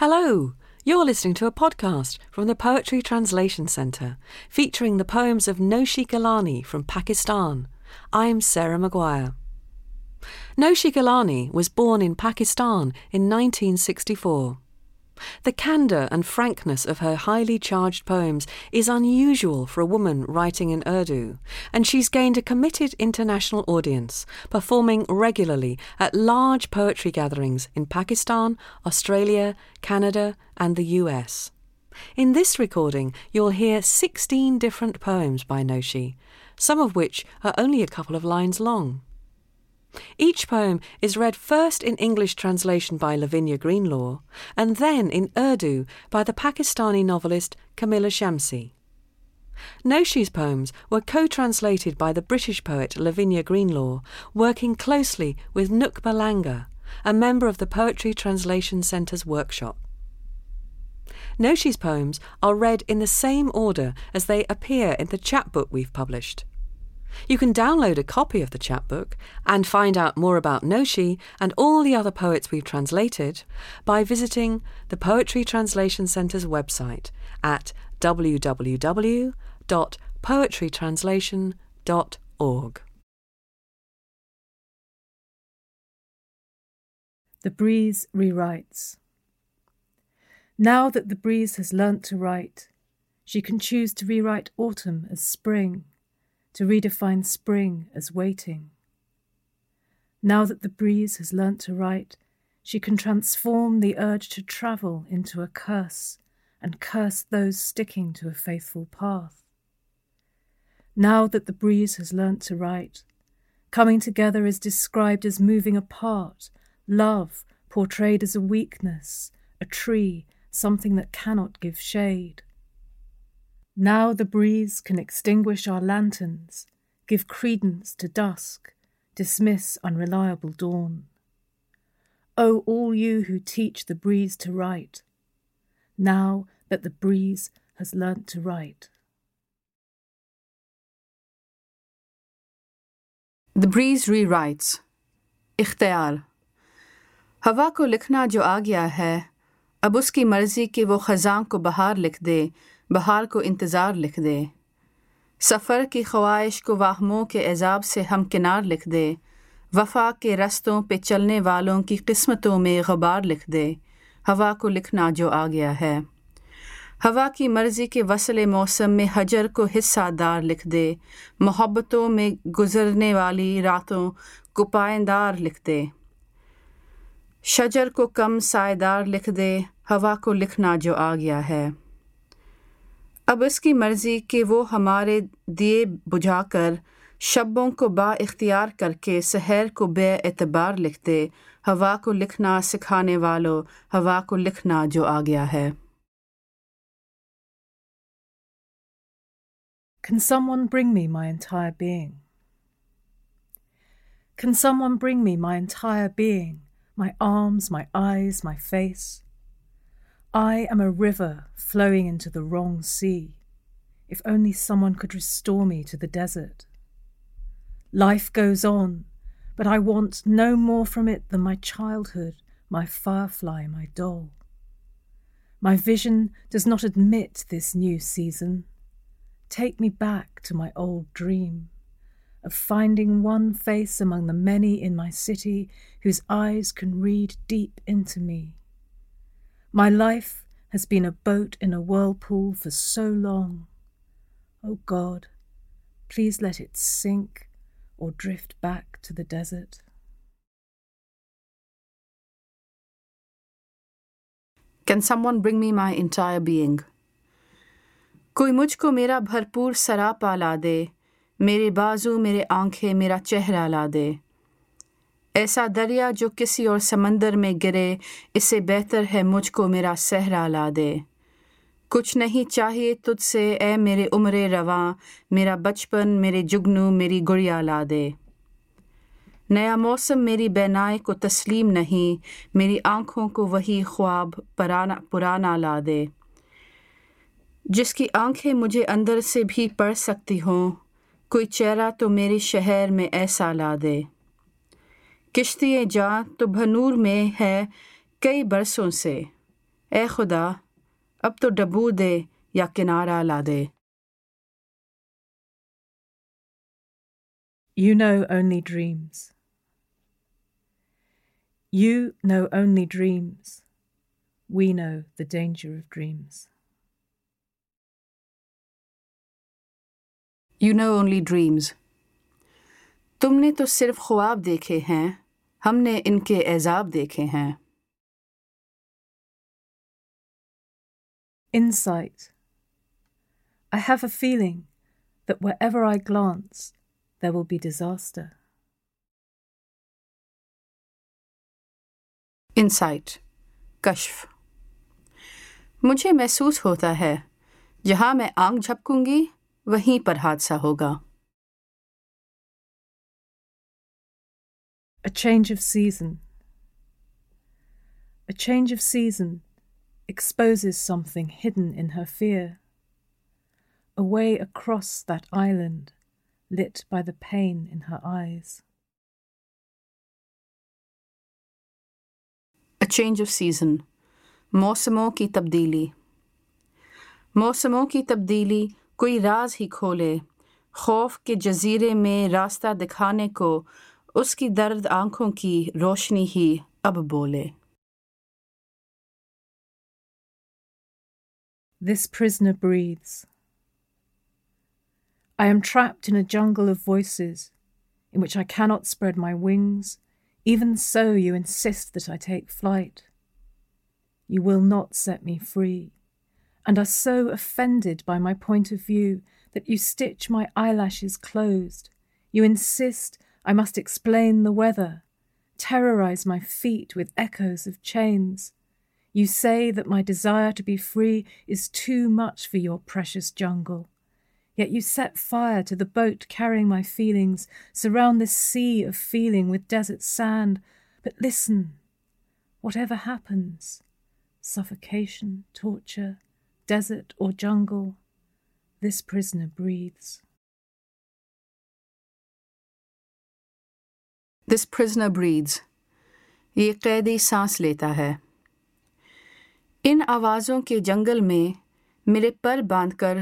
Hello! You're listening to a podcast from the Poetry Translation Centre featuring the poems of Noshi Gillani from Pakistan. I'm Sarah Maguire. Noshi Gillani was born in Pakistan in 1964. The candour and frankness of her highly charged poems is unusual for a woman writing in Urdu, and she's gained a committed international audience, performing regularly at large poetry gatherings in Pakistan, Australia, Canada, and the US. In this recording, you'll hear 16 different poems by Noshi, some of which are only a couple of lines long. Each poem is read first in English translation by Lavinia Greenlaw and then in Urdu by the Pakistani novelist Kamila Shamsie. Noshi's poems were co translated by the British poet Lavinia Greenlaw, working closely with Nukhbah Langah, a member of the Poetry Translation Centre's workshop. Noshi's poems are read in the same order as they appear in the chapbook we've published. You can download a copy of the chapbook and find out more about Noshi and all the other poets we've translated by visiting the Poetry Translation Centre's website at www.poetrytranslation.org. The Breeze rewrites. Now that the breeze has learnt to write, she can choose to rewrite autumn as spring to redefine spring as waiting. Now that the breeze has learnt to write, she can transform the urge to travel into a curse and curse those sticking to a faithful path. Now that the breeze has learnt to write, coming together is described as moving apart, love portrayed as a weakness, a tree, something that cannot give shade. Now the breeze can extinguish our lanterns, give credence to dusk, dismiss unreliable dawn. O all you who teach the breeze to write, now that the breeze has learnt to write. The breeze rewrites. इख्तियार हवा को लिखना जो आ गया है अब उसकी मर्जी कि वो ख़ज़ां को बहार लिख दे بہار کو انتظار لکھ دے۔ سفر کی خواہش کو واہموں کے عذاب سے ہم کنار لکھ دے۔ وفا کے رستوں پہ چلنے والوں کی قسمتوں میں غبار لکھ دے۔ ہوا کو لکھنا جو آ گیا ہے۔ ہوا کی مرضی کے وصل موسم میں حجر کو حصہ دار لکھ دے۔ محبتوں میں گزرنے والی راتوں کو پائندار لکھ دے۔ شجر کو کم سائے دار لکھ دے۔ ہوا کو لکھنا جو آ گیا ہے۔ اب اس کی مرضی کہ وہ ہمارے دیے بجھا کر شبوں کو با اختیار کر کے سحر کو بے اعتبار لکھتے ہوا کو لکھنا سکھانے والو ہوا کو لکھنا جو آ گیا ہے Can someone bring me my entire being? Can someone bring me my entire being, my arms, my eyes, my face? I am a river flowing into the wrong sea. If only someone could restore me to the desert. Life goes on, but I want no more from it than my childhood, my firefly, my doll. My vision does not admit this new season. Take me back to my old dream of finding one face among the many in my city whose eyes can read deep into me my life has been a boat in a whirlpool for so long. Oh God, please let it sink or drift back to the desert. Can someone bring me my entire being? कोई मुझको मेरा भरपूर सरापा ला दे मेरे बाजू मेरे आंखें मेरा चेहरा ला दे ایسا دریا جو کسی اور سمندر میں گرے، اسے بہتر ہے مجھ کو میرا صحرا لا دے۔ کچھ نہیں چاہیے تجھ سے، اے میرے عمر رواں، میرا بچپن، میرے جگنو، میری گڑیا لا دے۔ نیا موسم میری بینائے کو تسلیم نہیں، میری آنکھوں کو وہی خواب پرانا پرانا لا دے۔ جس کی آنکھیں مجھے اندر سے بھی پڑھ سکتی ہوں، کوئی چہرہ تو میرے شہر میں ایسا لا دے۔ کشتی جا تو بھنور میں ہے کئی برسوں سے۔ اے خدا اب تو ڈبو دے یا کنارہ لا دے۔ You know only dreams you know only dreams we know the danger of dreams you know only dreams تم نے تو صرف خواب دیکھے ہیں۔ ہم نے ان کے اعزاب دیکھے ہیں۔ Insight I have a feeling that whatever I glance that will be disaster insight کشف. مجھے محسوس ہوتا ہے جہاں میں آنکھ جھپکوں گی وہیں پر حادثہ ہوگا۔ A change of season. A change of season exposes something hidden in her fear. A way across that island, lit by the pain in her eyes. A change of season. मौसमों की तब्दीली मौसमों की तब्दीली कोई राज ही खोले खौफ के जजीरे में रास्ता दिखाने को उसकी दर्द आंखों की रोशनी ही अब बोले This prisoner breathes. I am trapped in a jungle of voices in which I cannot spread my wings. Even so, you insist that I take flight. You will not set me free, and are so offended by my point of view that you stitch my eyelashes closed. You insist I must explain the weather, terrorize my feet with echoes of chains. You say that my desire to be free is too much for your precious jungle. Yet you set fire to the boat carrying my feelings, surround this sea of feeling with desert sand. But listen, whatever happens suffocation, torture, desert, or jungle this prisoner breathes. This prisoner breathes یہ قیدی سانس لیتا ہے۔ ان آوازوں کے جنگل میں میرے پر باندھ کر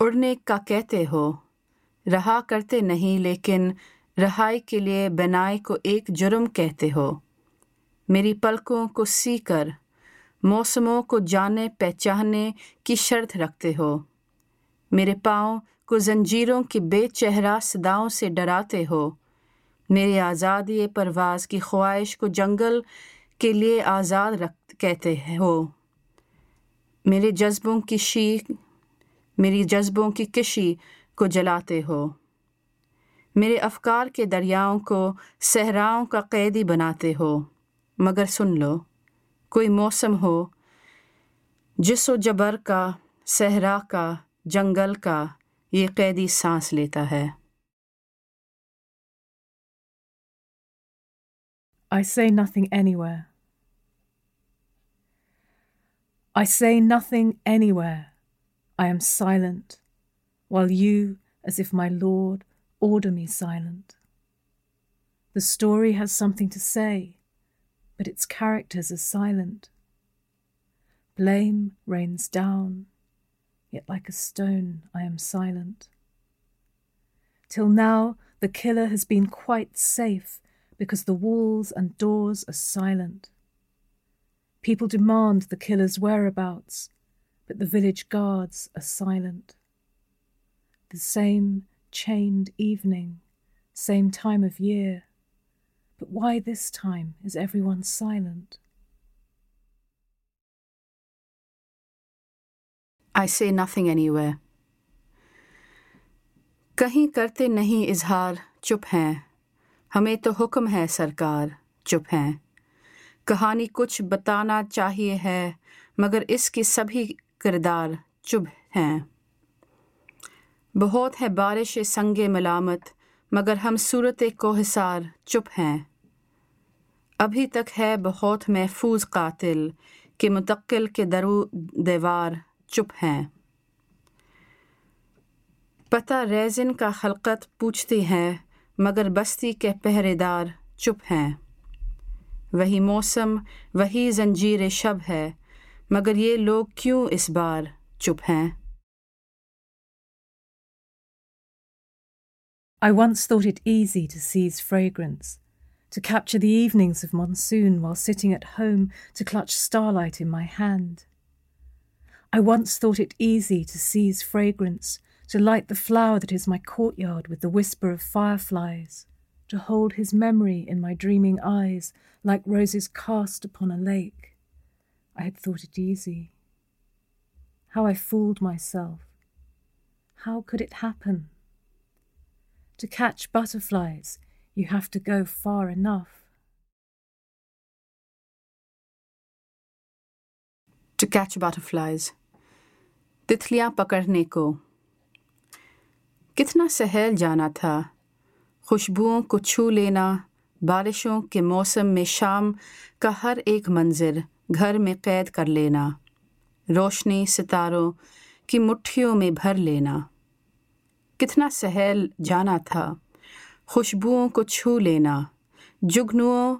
اڑنے کا کہتے ہو۔ رہا کرتے نہیں لیکن رہائی کے لیے بنائے کو ایک جرم کہتے ہو۔ میری پلکوں کو سی کر، موسموں کو جانے پہچاننے کی شرط رکھتے ہو۔ میرے پاؤں کو زنجیروں کی بے چہرہ صداؤں سے ڈراتے ہو۔ میرے آزادی پرواز کی خواہش کو جنگل کے لیے آزاد رکھ، کہتے ہو۔ میرے جذبوں کی شیخ، میری جذبوں کی کشی کو جلاتے ہو۔ میرے افکار کے دریاؤں کو صحراؤں کا قیدی بناتے ہو۔ مگر سن لو، کوئی موسم ہو، جس و جبر کا، صحرا کا، جنگل کا یہ قیدی سانس لیتا ہے۔ I say nothing anywhere. I say nothing anywhere. I am silent, while you, as if my Lord, order me silent. The story has something to say, but its characters are silent. Blame rains down, yet like a stone I am silent. Till now, the killer has been quite safe because the walls and doors are silent. People demand the killer's whereabouts, but the village guards are silent. The same chained evening, same time of year, but why this time is everyone silent? I say nothing anywhere. कहीं करते नहीं इजहार चुप हैं ہمیں تو حکم ہے سرکار، چپ ہیں۔ کہانی کچھ بتانا چاہیے ہے، مگر اس کی سبھی کردار چپ ہیں۔ بہت ہے بارش سنگ ملامت، مگر ہم صورت کوحصار چپ ہیں۔ ابھی تک ہے بہت محفوظ قاتل کہ متقل کے درو دیوار چپ ہیں۔ پتہ ریزن کا خلقت پوچھتی ہے मगर बस्ती के पहरेदार चुप हैं वही मौसम वही जंजीर शब है मगर ये लोग क्यों इस बार चुप हैं I once thought it easy to seize fragrance, to capture the evenings of monsoon while sitting at home to clutch starlight in my hand. I once thought it easy to seize fragrance, to light the flower that is my courtyard with the whisper of fireflies, to hold his memory in my dreaming eyes like roses cast upon a lake. I had thought it easy. How I fooled myself. How could it happen? To catch butterflies, you have to go far enough. To catch butterflies. तितलियां पकड़ने को کتنا سہل جانا تھا۔ خوشبوؤں کو چھو لینا، بارشوں کے موسم میں شام کا ہر ایک منظر گھر میں قید کر لینا، روشنی ستاروں کی مٹھیوں میں بھر لینا۔ کتنا سہل جانا تھا۔ خوشبوؤں کو چھو لینا۔ جگنوؤں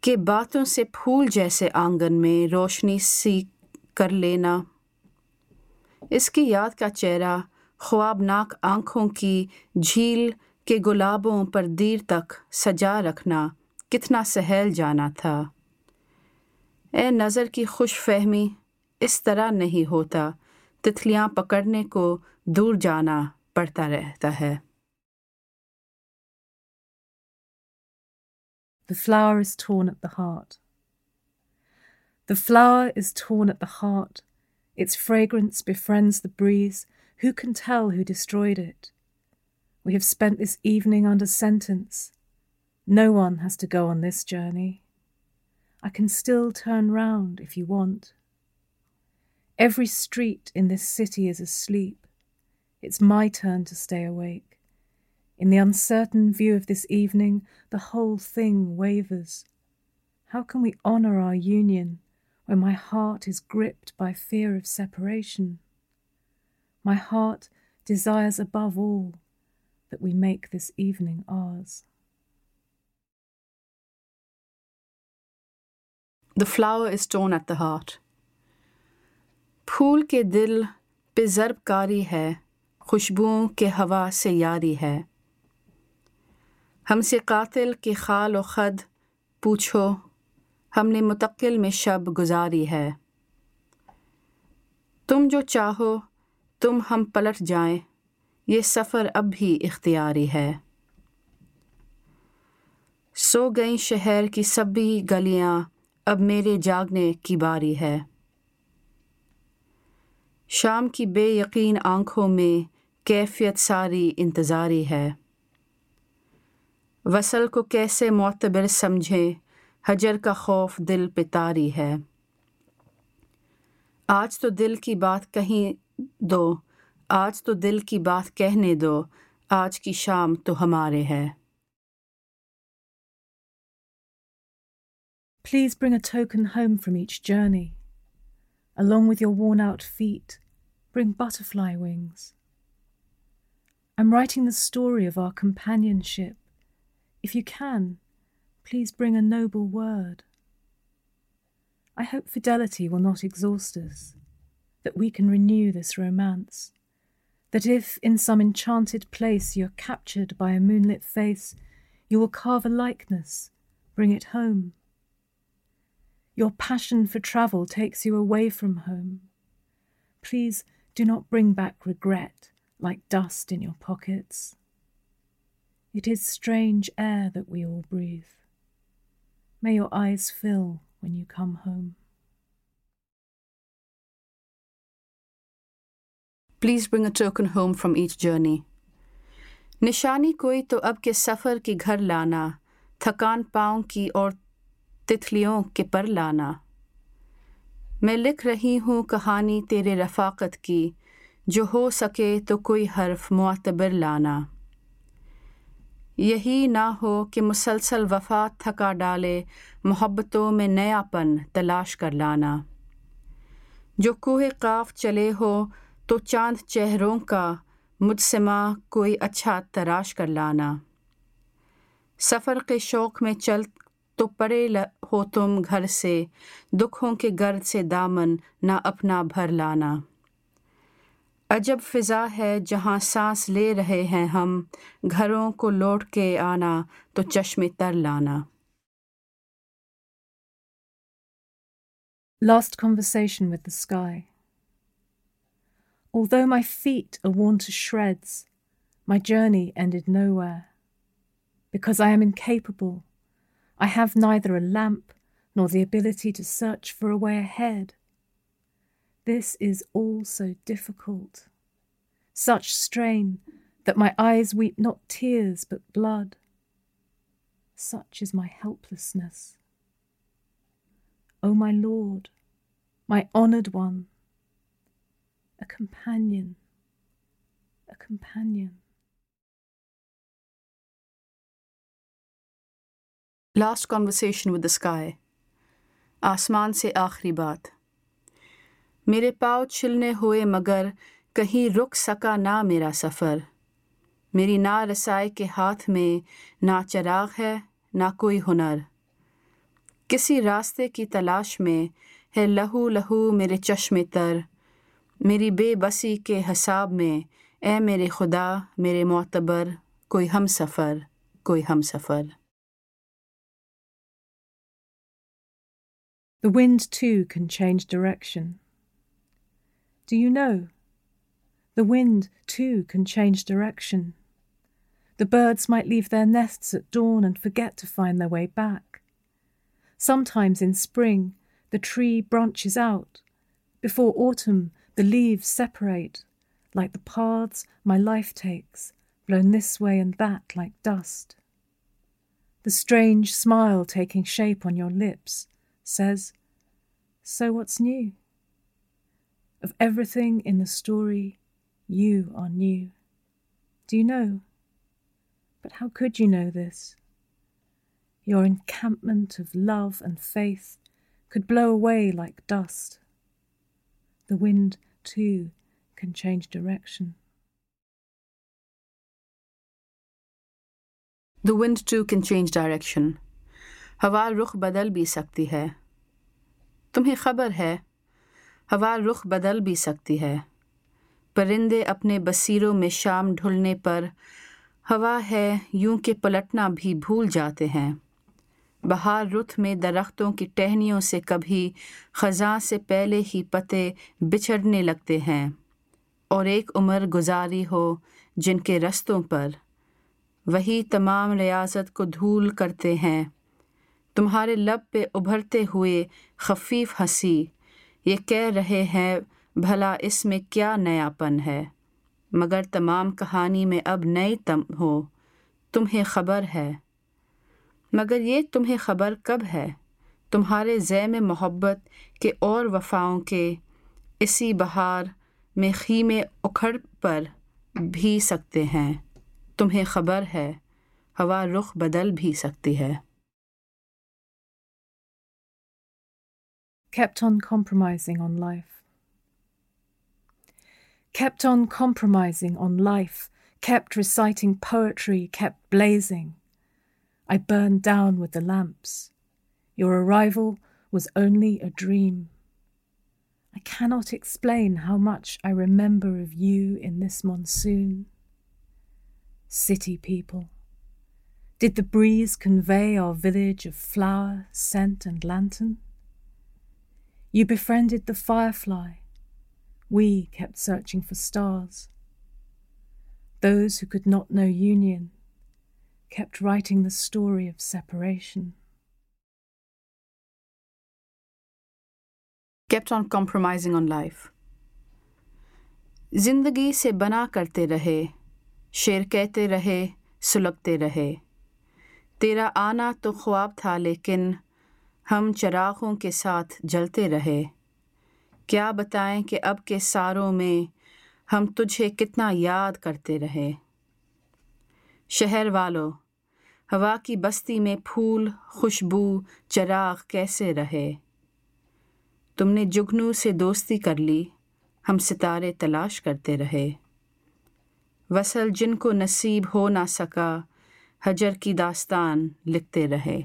کے باتوں سے پھول جیسے آنگن میں روشنی سی کر لینا۔ اس کی یاد کا چہرہ خوابناک آنکھوں کی جھیل کے گلابوں پر دیر تک سجا رکھنا کتنا سہل جانا تھا اے نظر کی خوش فہمی، اس طرح نہیں ہوتا تتلیاں پکڑنے کو دور جانا پڑتا رہتا ہے The flower is torn at the heart. The flower is torn at the heart. Its fragrance befriends the breeze Who can tell who destroyed it? We have spent this evening under sentence. No one has to go on this journey. I can still turn round if you want. Every street in this city is asleep. It's my turn to stay awake. In the uncertain view of this evening, the whole thing wavers. How can we honour our union when my heart is gripped by fear of separation? My heart desires above all that we make this evening ours. The flower is torn at the heart. پھول کے دل پہ ضرب کاری ہے، خوشبوؤں کے ہوا سے یاری ہے ہم سے قاتل کے خال و خد پوچھو، ہم نے متقل میں شب گزاری ہے تم جو چاہو تم ہم پلٹ جائیں۔ یہ سفر اب بھی اختیاری ہے۔ سو گئیں شہر کی سبھی گلیاں۔ اب میرے جاگنے کی باری ہے۔ شام کی بے یقین آنکھوں میں کیفیت ساری انتظاری ہے۔ وصل کو کیسے معتبر سمجھیں۔ حجر کا خوف دل پتاری ہے۔ آج تو دل کی بات کہیں दो आज तो दिल की बात कहने दो आज की शाम तो हमारे है Please bring a token home from each journey. Along with your worn out feet, bring butterfly wings. I'm writing the story of our companionship If you can, please bring a noble word. I hope fidelity will not exhaust us, that we can renew this romance, that if in some enchanted place you're captured by a moonlit face, you will carve a likeness, bring it home. Your passion for travel takes you away from home. Please do not bring back regret like dust in your pockets. It is strange air that we all breathe. May your eyes fill when you come home. Please bring a token home from each journey نشانی کوئی تو اب کے سفر کی گھر لانا تھکان پاؤں کی اور تتلیوں کے پر لانا میں لکھ رہی ہوں کہانی تیرے رفاقت کی جو ہو سکے تو کوئی حرف معتبر لانا یہی نہ ہو کہ مسلسل وفا تھکا ڈالے محبتوں میں نیا پن تلاش کر لانا جو کوہ قاف چلے ہو تو چاند چہروں کا مجسمہ کوئی اچھا تراش کر لانا۔ سفر کے شوق میں چل تو پڑے ہو تم گھر سے، دکھوں کے گرد سے دامن نہ اپنا بھر لانا۔ عجب فضا ہے جہاں سانس لے رہے ہیں ہم، گھروں کو لوٹ کے آنا تو چشم تر لانا۔ Last conversation with the Although my feet are worn to shreds, my journey ended nowhere. Because I am incapable, I have neither a lamp nor the ability to search for a way ahead. This is all so difficult, such strain that my eyes weep not tears but blood. Such is my helplessness. O my Lord, my honoured one, a companion, a companion. Last conversation with the sky آسمان سے آخری بات میرے پاؤ چھلنے ہوئے مگر کہیں رک سکا نہ میرا سفر میری نہ رسائی کے ہاتھ میں نہ چراغ ہے نہ کوئی ہنر کسی راستے کی تلاش میں ہے لہو لہو میرے چشمے تر मेरी बेबसी के हिसाब में ए मेरे खुदा मेरे मोतबर कोई हम सफ़र कोई हम सफ़र The wind too can change direction. Do you know? The wind too can change direction. The birds might leave their nests at dawn and forget to find their way back. Sometimes in spring, the tree branches out. before autumn, the leaves separate, like the paths my life takes, blown this way and that like dust. The strange smile taking shape on your lips says, So what's new? Of everything in the story, you are new. Do you know? But how could you know this? Your encampment of love and faith could blow away like dust. The wind, too, can change direction. The wind too can change direction. हवा रुख बदल भी सकती है तुम्हें खबर है हवा रुख बदल भी सकती है परिंदे अपने बसीरों में शाम ढुलने पर हवा है यूं के पलटना भी भूल जाते हैं بہار رت میں درختوں کی ٹہنیوں سے کبھی خزاں سے پہلے ہی پتے بچھڑنے لگتے ہیں۔ اور ایک عمر گزاری ہو جن کے رستوں پر وہی تمام ریاضت کو دھول کرتے ہیں۔ تمہارے لب پہ ابھرتے ہوئے خفیف ہنسی، یہ کہہ رہے ہیں، بھلا اس میں کیا نیا پن ہے؟ مگر تمام کہانی میں اب نئے تم ہو، تمہیں خبر ہے۔ مگر یہ تمہیں خبر کب ہے؟ تمہارے زیم محبت کے اور وفاؤں کے اسی بہار میں خیمے اکھڑ پر بھی سکتے ہیں۔ تمہیں خبر ہے ہوا رخ بدل بھی سکتی ہے۔ Kept on compromising on life. Kept on compromising on life, kept reciting poetry, kept blazing. I burned down with the lamps. Your arrival was only a dream. I cannot explain how much I remember of you in this monsoon. City people. Did the breeze convey our village of flower, scent, and lantern? You befriended the firefly. We kept searching for stars. Those who could not know union kept writing the story of separation. Kept on compromising on life. जिंदगी से बना करते रहे शेर कहते रहे सुलगते रहे तेरा आना तो ख्वाब था लेकिन हम चरागों के साथ जलते रहे क्या बताएं कि अब के सारों में हम तुझे कितना याद करते रहे शहर वालों ہوا کی بستی میں پھول خوشبو چراغ کیسے رہے؟ تم نے جگنو سے دوستی کر لی ہم ستارے تلاش کرتے رہے۔ وصل جن کو نصیب ہو نہ سکا حجر کی داستان لکھتے رہے۔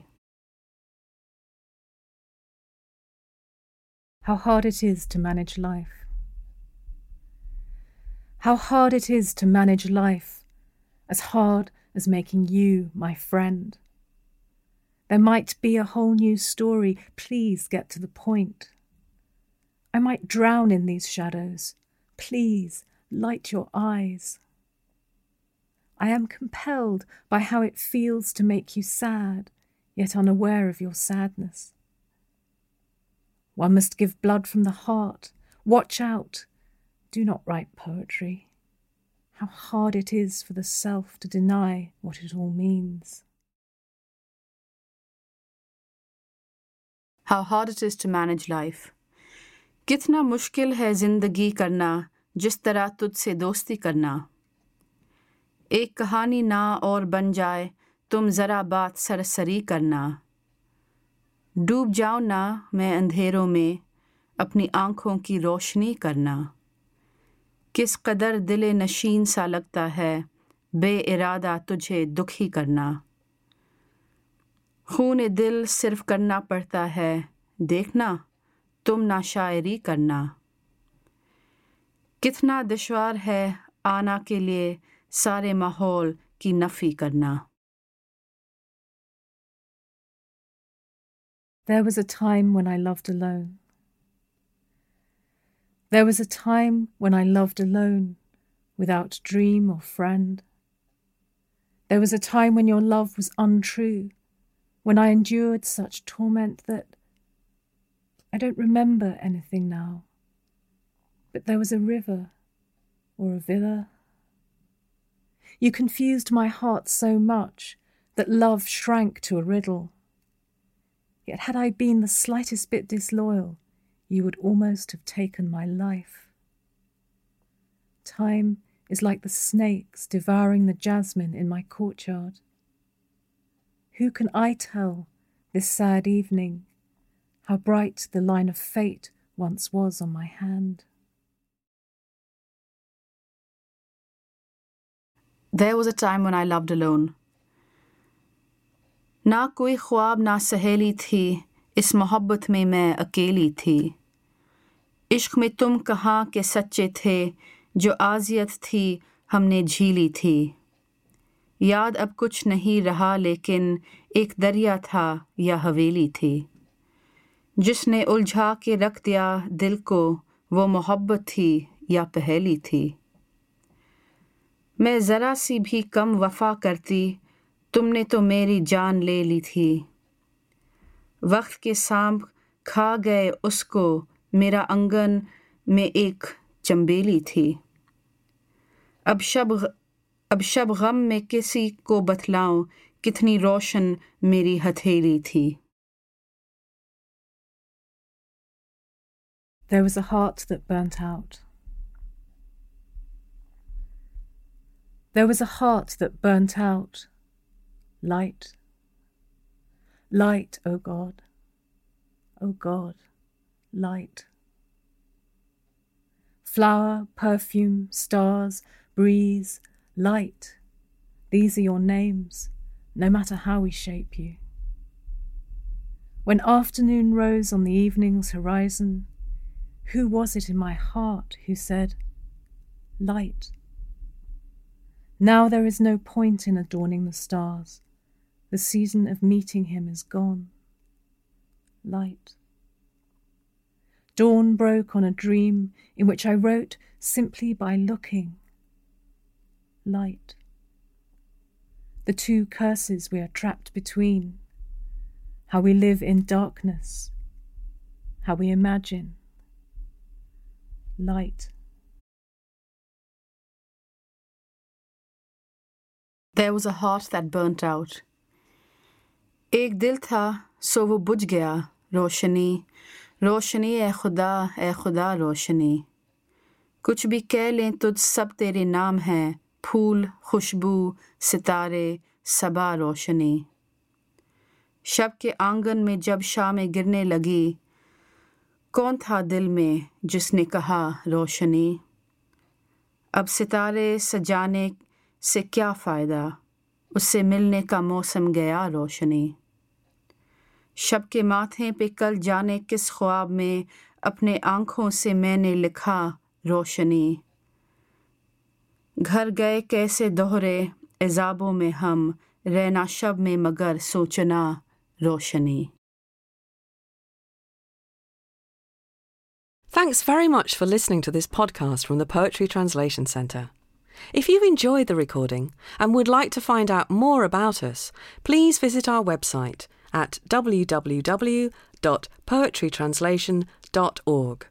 How hard it is to manage life. How hard it is to manage life, as hard as making you my friend. There might be a whole new story. Please get to the point. I might drown in these shadows. Please light your eyes. I am compelled by how it feels to make you sad, yet unaware of your sadness. One must give blood from the heart. Watch out. Do not write poetry How hard it is for the self to deny what it all means. How hard it is to manage life. कितना मुश्किल है जिंदगी करना जिस तरह तुझसे दोस्ती करना एक कहानी ना और बन जाए तुम ज़रा बात सरसरी करना डूब जाओ ना मैं अंधेरों में अपनी आँखों की रोशनी करना کس قدر دل نشین سا لگتا ہے، بے ارادہ تجھے دکھی کرنا۔ خون دل صرف کرنا پڑتا ہے، دیکھنا، تم نہ شاعری کرنا۔ کتنا دشوار ہے آنا کے لیے سارے ماحول کی نفی کرنا۔ There was a time when I loved alone. There was a time when I loved alone, without dream or friend. There was a time when your love was untrue, when I endured such torment that I don't remember anything now. But there was a river or a villa. You confused my heart so much that love shrank to a riddle. Yet had I been the slightest bit disloyal, you would almost have taken my life. Time is like the snakes devouring the jasmine in my courtyard. Who can I tell this sad evening how bright the line of fate once was on my hand? There was a time when I loved alone. Na koi khwab na saheli thi, اس محبت میں میں اکیلی تھی۔ عشق میں تم کہاں کہ سچے تھے، جو آزیت تھی، ہم نے جھیلی تھی۔ یاد اب کچھ نہیں رہا، لیکن ایک دریا تھا یا حویلی تھی۔ جس نے الجھا کے رکھ دیا دل کو، وہ محبت تھی یا پہلی تھی۔ میں ذرا سی بھی کم وفا کرتی، تم نے تو میری جان لے لی تھی۔ وقت کے سانپ کھا گئے اس کو۔ میرا انگن میں ایک چمبیلی تھی۔ اب شب اب شب غم میں کسی کو بتلاؤں کتنی روشن میری ہتھیلی تھی۔ There was a heart that burnt out. There was a heart that burnt out, light Light, O God. O God, light. Flower, perfume, stars, breeze, light. These are your names, no matter how we shape you. When afternoon rose on the evening's horizon, who was it in my heart who said, Light? Now there is no point in adorning the stars. The season of meeting him is gone. Light. Dawn broke on a dream in which I wrote simply by looking. Light. The two curses we are trapped between. How we live in darkness. How we imagine light. There was a heart that burnt out. ایک دل تھا، سو وہ بجھ گیا، روشنی۔ روشنی، اے خدا اے خدا، روشنی۔ کچھ بھی کہہ لیں تجھ سب تیرے نام ہیں، پھول، خوشبو، ستارے صبا روشنی۔ شب کے آنگن میں جب شامیں گرنے لگی، کون تھا دل میں جس نے کہا روشنی؟ اب ستارے سجانے سے کیا فائدہ؟ اس سے ملنے کا موسم گیا روشنی۔ شب کے ماتھے پہ کل جانے کس خواب میں اپنے آنکھوں سے میں نے لکھا روشنی۔ گھر گئے کیسے دوہرے عذابوں میں ہم، رہنا شب میں مگر سوچنا روشنی۔ Thanks very much for like to this out cast about please visit our website at www.poetrytranslation.org.